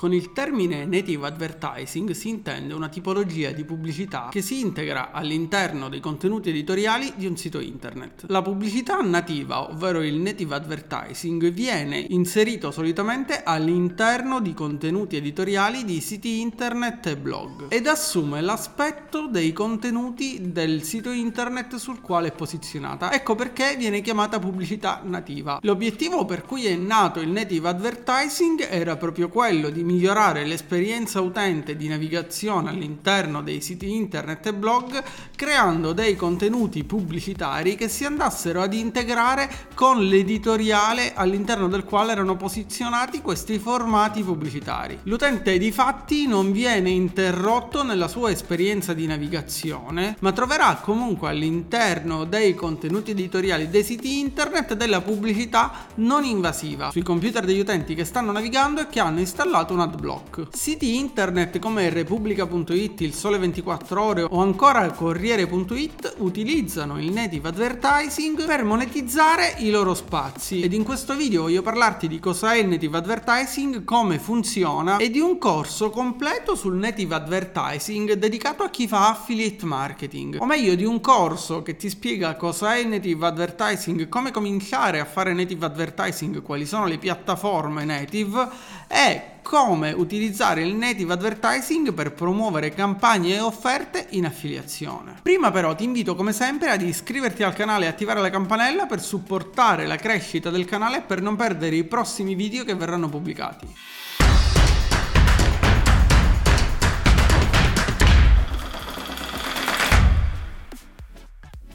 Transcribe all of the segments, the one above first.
Con il termine native advertising si intende una tipologia di pubblicità che si integra all'interno dei contenuti editoriali di un sito internet. La pubblicità nativa, ovvero il native advertising, viene inserito solitamente all'interno di contenuti editoriali di siti internet e blog ed assume l'aspetto dei contenuti del sito internet sul quale è posizionata. Ecco perché viene chiamata pubblicità nativa. L'obiettivo per cui è nato il native advertising era proprio quello di migliorare l'esperienza utente di navigazione all'interno dei siti internet e blog creando dei contenuti pubblicitari che si andassero ad integrare con l'editoriale all'interno del quale erano posizionati questi formati pubblicitari. L'utente di fatti non viene interrotto nella sua esperienza di navigazione, ma troverà comunque all'interno dei contenuti editoriali dei siti internet della pubblicità non invasiva sui computer degli utenti che stanno navigando e che hanno installato una un adblock. Siti internet come Repubblica.it, Il Sole 24 Ore o ancora Corriere.it utilizzano il native advertising per monetizzare i loro spazi ed in questo video voglio parlarti di cosa è il native advertising, come funziona e di un corso completo sul native advertising dedicato a chi fa affiliate marketing o meglio di un corso che ti spiega cosa è il native advertising, come cominciare a fare native advertising, quali sono le piattaforme native e come utilizzare il native advertising per promuovere campagne e offerte in affiliazione. Prima però ti invito come sempre ad iscriverti al canale e attivare la campanella per supportare la crescita del canale e per non perdere i prossimi video che verranno pubblicati.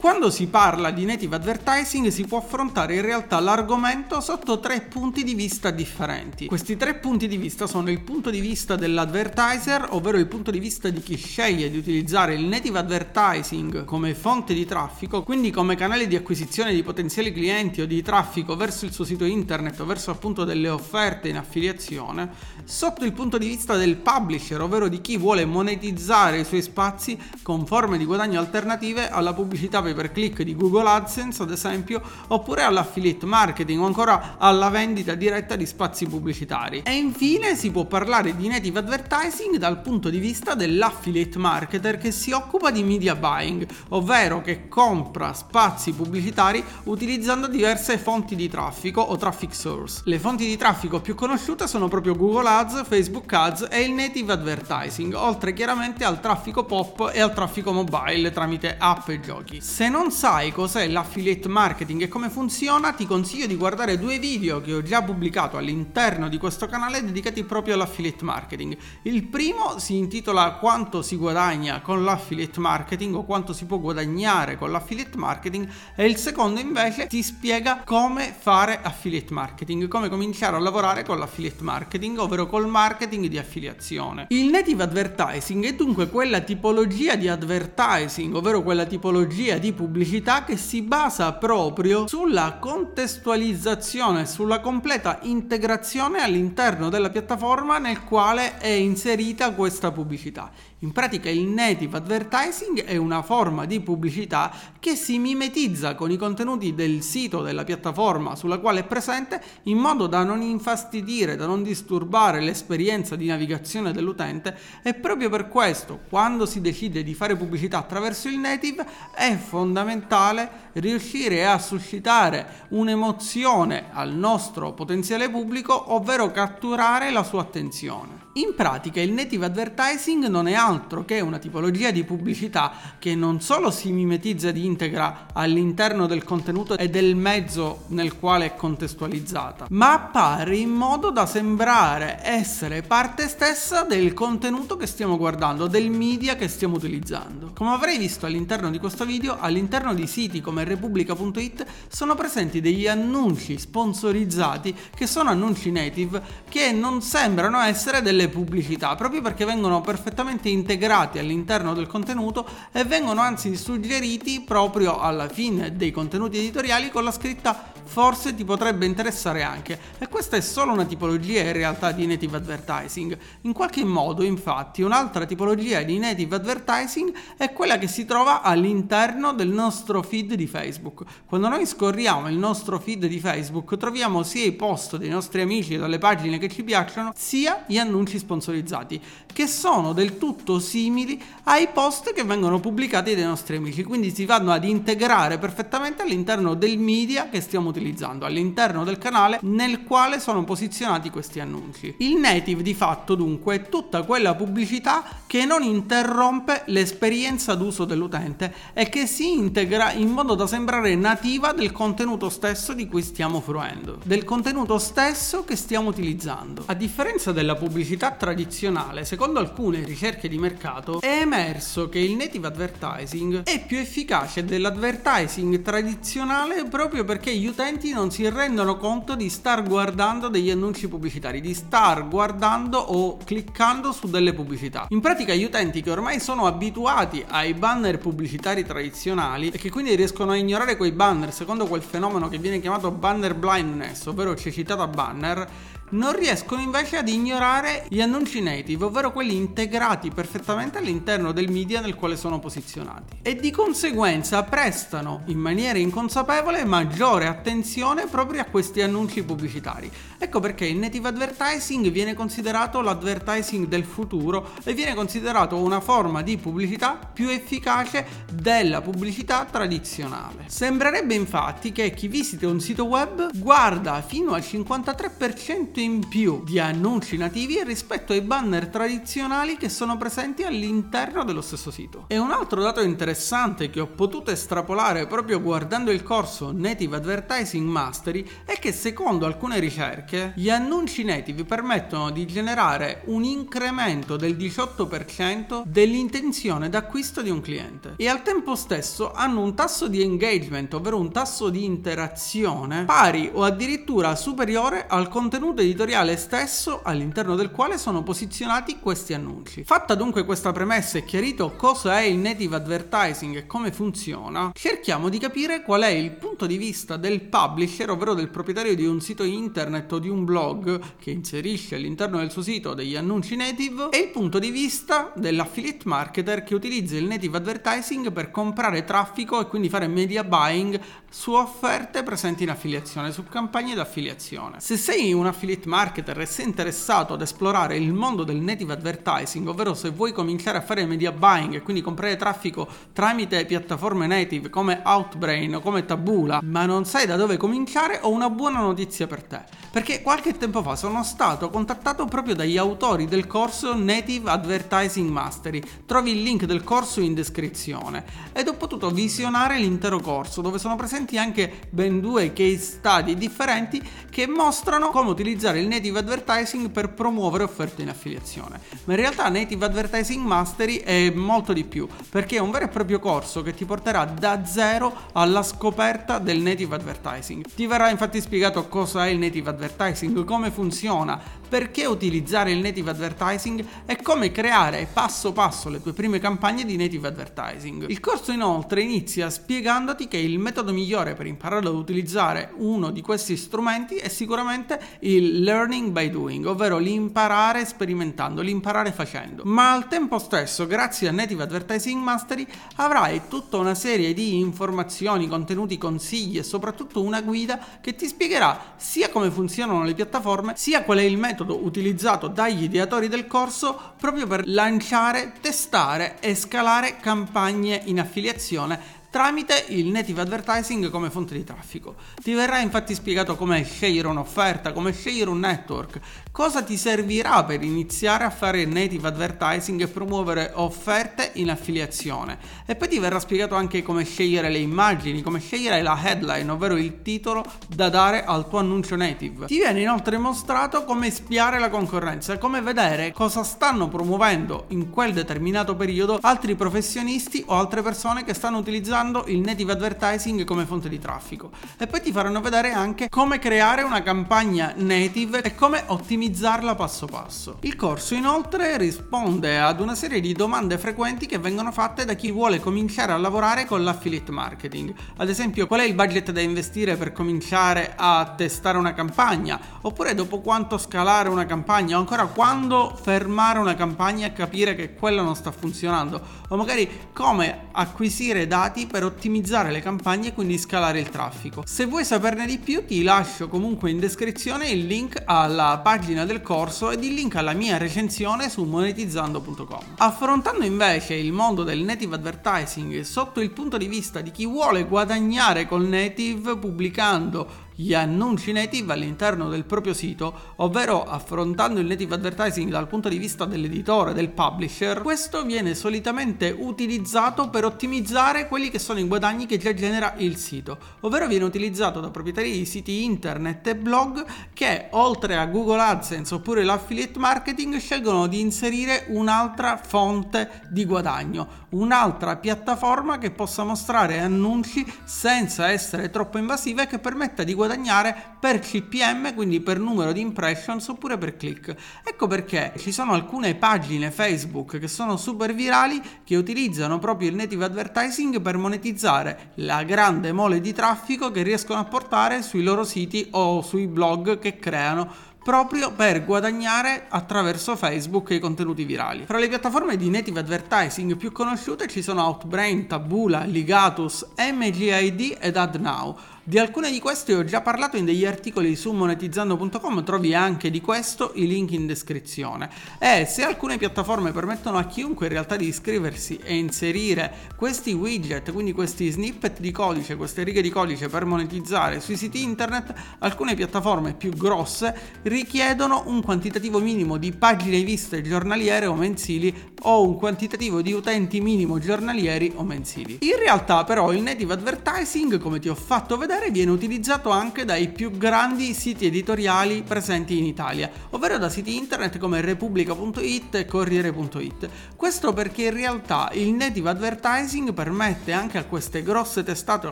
Quando si parla di native advertising si può affrontare in realtà l'argomento sotto tre punti di vista differenti. Questi tre punti di vista sono il punto di vista dell'advertiser, ovvero il punto di vista di chi sceglie di utilizzare il native advertising come fonte di traffico, quindi come canale di acquisizione di potenziali clienti o di traffico verso il suo sito internet o verso appunto delle offerte in affiliazione, sotto il punto di vista del publisher, ovvero di chi vuole monetizzare i suoi spazi con forme di guadagno alternative alla pubblicità pay per click di Google AdSense ad esempio oppure all'affiliate marketing o ancora alla vendita diretta di spazi pubblicitari. E infine si può parlare di native advertising dal punto di vista dell'affiliate marketer che si occupa di media buying, ovvero che compra spazi pubblicitari utilizzando diverse fonti di traffico o traffic source. Le fonti di traffico più conosciute sono proprio Google Ads, Facebook Ads e il native advertising, oltre chiaramente al traffico pop e al traffico mobile tramite app e giochi. Se se non sai cos'è l'affiliate marketing e come funziona, ti consiglio di guardare due video che ho già pubblicato all'interno di questo canale dedicati proprio all'affiliate marketing. Il primo si intitola Quanto si guadagna con l'affiliate marketing o quanto si può guadagnare con l'affiliate marketing e il secondo invece ti spiega come fare affiliate marketing, come cominciare a lavorare con l'affiliate marketing, ovvero col marketing di affiliazione. Il native advertising è dunque quella tipologia di advertising, ovvero quella tipologia di pubblicità che si basa proprio sulla contestualizzazione, sulla completa integrazione all'interno della piattaforma nel quale è inserita questa pubblicità. In pratica il native advertising è una forma di pubblicità che si mimetizza con i contenuti del sito della piattaforma sulla quale è presente in modo da non infastidire, da non disturbare l'esperienza di navigazione dell'utente e proprio per questo quando si decide di fare pubblicità attraverso il native è fondamentale riuscire a suscitare un'emozione al nostro potenziale pubblico, ovvero catturare la sua attenzione. In pratica il native advertising non è altro che una tipologia di pubblicità che non solo si mimetizza ed integra all'interno del contenuto e del mezzo nel quale è contestualizzata, ma appare in modo da sembrare essere parte stessa del contenuto che stiamo guardando, del media che stiamo utilizzando. Come avrei visto all'interno di questo video, all'interno di siti come Repubblica.it sono presenti degli annunci sponsorizzati che sono annunci native che non sembrano essere delle delle pubblicità proprio perché vengono perfettamente integrati all'interno del contenuto e vengono anzi suggeriti proprio alla fine dei contenuti editoriali con la scritta forse ti potrebbe interessare anche. E questa è solo una tipologia in realtà di native advertising. In qualche modo, infatti, un'altra tipologia di native advertising è quella che si trova all'interno del nostro feed di Facebook. Quando noi scorriamo il nostro feed di Facebook, troviamo sia i post dei nostri amici dalle pagine che ci piacciono, sia gli annunci sponsorizzati, che sono del tutto simili ai post che vengono pubblicati dai nostri amici. Quindi si vanno ad integrare perfettamente all'interno del media che stiamo utilizzando, all'interno del canale nel quale sono posizionati questi annunci. Il native di fatto dunque è tutta quella pubblicità che non interrompe l'esperienza d'uso dell'utente e che si integra in modo da sembrare nativa del contenuto stesso di cui stiamo fruendo, del contenuto stesso che stiamo utilizzando. A differenza della pubblicità tradizionale, secondo alcune ricerche di mercato, è emerso che il native advertising è più efficace dell'advertising tradizionale proprio perché gli utenti non si rendono conto di star guardando degli annunci pubblicitari, di star guardando o cliccando su delle pubblicità. In pratica gli utenti che ormai sono abituati ai banner pubblicitari tradizionali e che quindi riescono a ignorare quei banner secondo quel fenomeno che viene chiamato banner blindness, ovvero cecità banner, non riescono invece ad ignorare gli annunci native, ovvero quelli integrati perfettamente all'interno del media nel quale sono posizionati. E di conseguenza prestano in maniera inconsapevole maggiore attenzione proprio a questi annunci pubblicitari. Ecco perché il native advertising viene considerato l'advertising del futuro e viene considerato una forma di pubblicità più efficace della pubblicità tradizionale. Sembrerebbe infatti che chi visita un sito web guarda fino al 53% in più di annunci nativi rispetto ai banner tradizionali che sono presenti all'interno dello stesso sito. E un altro dato interessante che ho potuto estrapolare proprio guardando il corso Native Advertising Mastery è che secondo alcune ricerche gli annunci native permettono di generare un incremento del 18% dell'intenzione d'acquisto di un cliente e al tempo stesso hanno un tasso di engagement, ovvero un tasso di interazione pari o addirittura superiore al contenuto editoriale stesso all'interno del quale sono posizionati questi annunci. Fatta dunque questa premessa e chiarito cosa è il native advertising e come funziona, cerchiamo di capire qual è il punto di vista del publisher, ovvero del proprietario di un sito internet o di un blog che inserisce all'interno del suo sito degli annunci native e il punto di vista dell'affiliate marketer che utilizza il native advertising per comprare traffico e quindi fare media buying su offerte presenti in affiliazione, su campagne d'affiliazione. Se sei un affiliate affiliate marketer e sei interessato ad esplorare il mondo del native advertising, ovvero se vuoi cominciare a fare media buying e quindi comprare traffico tramite piattaforme native come Outbrain o come Tabula, ma non sai da dove cominciare, ho una buona notizia per te. Perché qualche tempo fa sono stato contattato proprio dagli autori del corso Native Advertising Mastery. Trovi il link del corso in descrizione ed ho potuto visionare l'intero corso dove sono presenti anche ben due case study differenti che mostrano come utilizzare utilizzare il native advertising per promuovere offerte in affiliazione. Ma in realtà Native Advertising Mastery è molto di più, perché è un vero e proprio corso che ti porterà da zero alla scoperta del native advertising. Ti verrà infatti spiegato cosa è il native advertising, come funziona, perché utilizzare il native advertising e come creare passo passo le tue prime campagne di native advertising. Il corso inoltre inizia spiegandoti che il metodo migliore per imparare ad utilizzare uno di questi strumenti è sicuramente il learning by doing, ovvero l'imparare sperimentando, l'imparare facendo. Ma al tempo stesso, grazie a Native Advertising Mastery, avrai tutta una serie di informazioni, contenuti, consigli e soprattutto una guida che ti spiegherà sia come funzionano le piattaforme, sia qual è il metodo utilizzato dagli ideatori del corso proprio per lanciare, testare e scalare campagne in affiliazione tramite il native advertising come fonte di traffico. Ti verrà infatti spiegato come scegliere un'offerta, come scegliere un network, cosa ti servirà per iniziare a fare native advertising e promuovere offerte in affiliazione. E poi ti verrà spiegato anche come scegliere le immagini, come scegliere la headline, ovvero il titolo da dare al tuo annuncio native. Ti viene inoltre mostrato come spiare la concorrenza, come vedere cosa stanno promuovendo in quel determinato periodo altri professionisti o altre persone che stanno utilizzando affrontando il native advertising come fonte di traffico e poi ti faranno vedere anche come creare una campagna native e come ottimizzarla passo passo. Il corso inoltre risponde ad una serie di domande frequenti che vengono fatte da chi vuole cominciare a lavorare con l'affiliate marketing. Ad esempio, qual è il budget da investire per cominciare a testare una campagna? Oppure dopo quanto scalare una campagna? O ancora quando fermare una campagna e capire che quella non sta funzionando? O magari come acquisire dati per ottimizzare le campagne e quindi scalare il traffico. Se vuoi saperne di più, ti lascio comunque in descrizione il link alla pagina del corso ed il link alla mia recensione su monetizzando.com. Affrontando invece il mondo del native advertising sotto il punto di vista di chi vuole guadagnare col native pubblicando gli annunci native all'interno del proprio sito, ovvero affrontando il native advertising dal punto di vista dell'editore, del publisher, questo viene solitamente utilizzato per ottimizzare quelli che sono i guadagni che già genera il sito, ovvero viene utilizzato da proprietari di siti internet e blog che oltre a Google AdSense oppure l'affiliate marketing scelgono di inserire un'altra fonte di guadagno, un'altra piattaforma che possa mostrare annunci senza essere troppo invasiva e che permetta di guadagnare guadagnare per CPM, quindi per numero di impressions oppure per click. Ecco perché ci sono alcune pagine Facebook che sono super virali che utilizzano proprio il native advertising per monetizzare la grande mole di traffico che riescono a portare sui loro siti o sui blog che creano proprio per guadagnare attraverso Facebook i contenuti virali. Fra le piattaforme di native advertising più conosciute ci sono Outbrain, Tabula, Ligatus, MGID ed AdNow. Di alcune di queste ho già parlato in degli articoli su monetizzando.com, trovi anche di questo i link in descrizione. E se alcune piattaforme permettono a chiunque in realtà di iscriversi e inserire questi widget, quindi questi snippet di codice, queste righe di codice per monetizzare sui siti internet, alcune piattaforme più grosse richiedono un quantitativo minimo di pagine viste giornaliere o mensili o un quantitativo di utenti minimo giornalieri o mensili. In realtà però il native advertising, come ti ho fatto vedere, vedere viene utilizzato anche dai più grandi siti editoriali presenti in Italia, ovvero da siti internet come Repubblica.it e Corriere.it. Questo perché in realtà il native advertising permette anche a queste grosse testate, a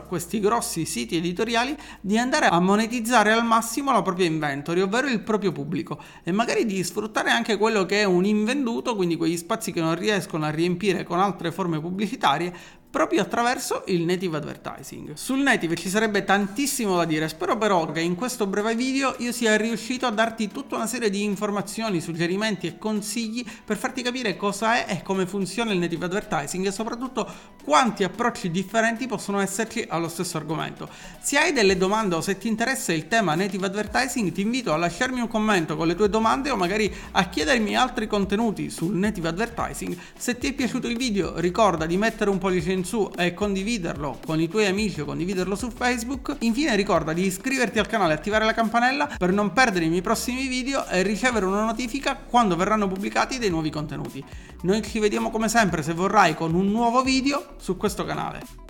questi grossi siti editoriali di andare a monetizzare al massimo la propria inventory, ovvero il proprio pubblico, e magari di sfruttare anche quello che è un invenduto, quindi quegli spazi che non riescono a riempire con altre forme pubblicitarie, proprio attraverso il native advertising. Sul native ci sarebbe tantissimo da dire, spero però che in questo breve video io sia riuscito a darti tutta una serie di informazioni, suggerimenti e consigli per farti capire cosa è e come funziona il native advertising e soprattutto quanti approcci differenti possono esserci allo stesso argomento. Se hai delle domande o se ti interessa il tema native advertising ti invito a lasciarmi un commento con le tue domande o magari a chiedermi altri contenuti sul native advertising. Se ti è piaciuto il video ricorda di mettere un pollice in su e condividerlo con i tuoi amici o condividerlo su Facebook. Infine ricorda di iscriverti al canale e attivare la campanella per non perdere i miei prossimi video e ricevere una notifica quando verranno pubblicati dei nuovi contenuti. Noi ci vediamo come sempre se vorrai con un nuovo video su questo canale.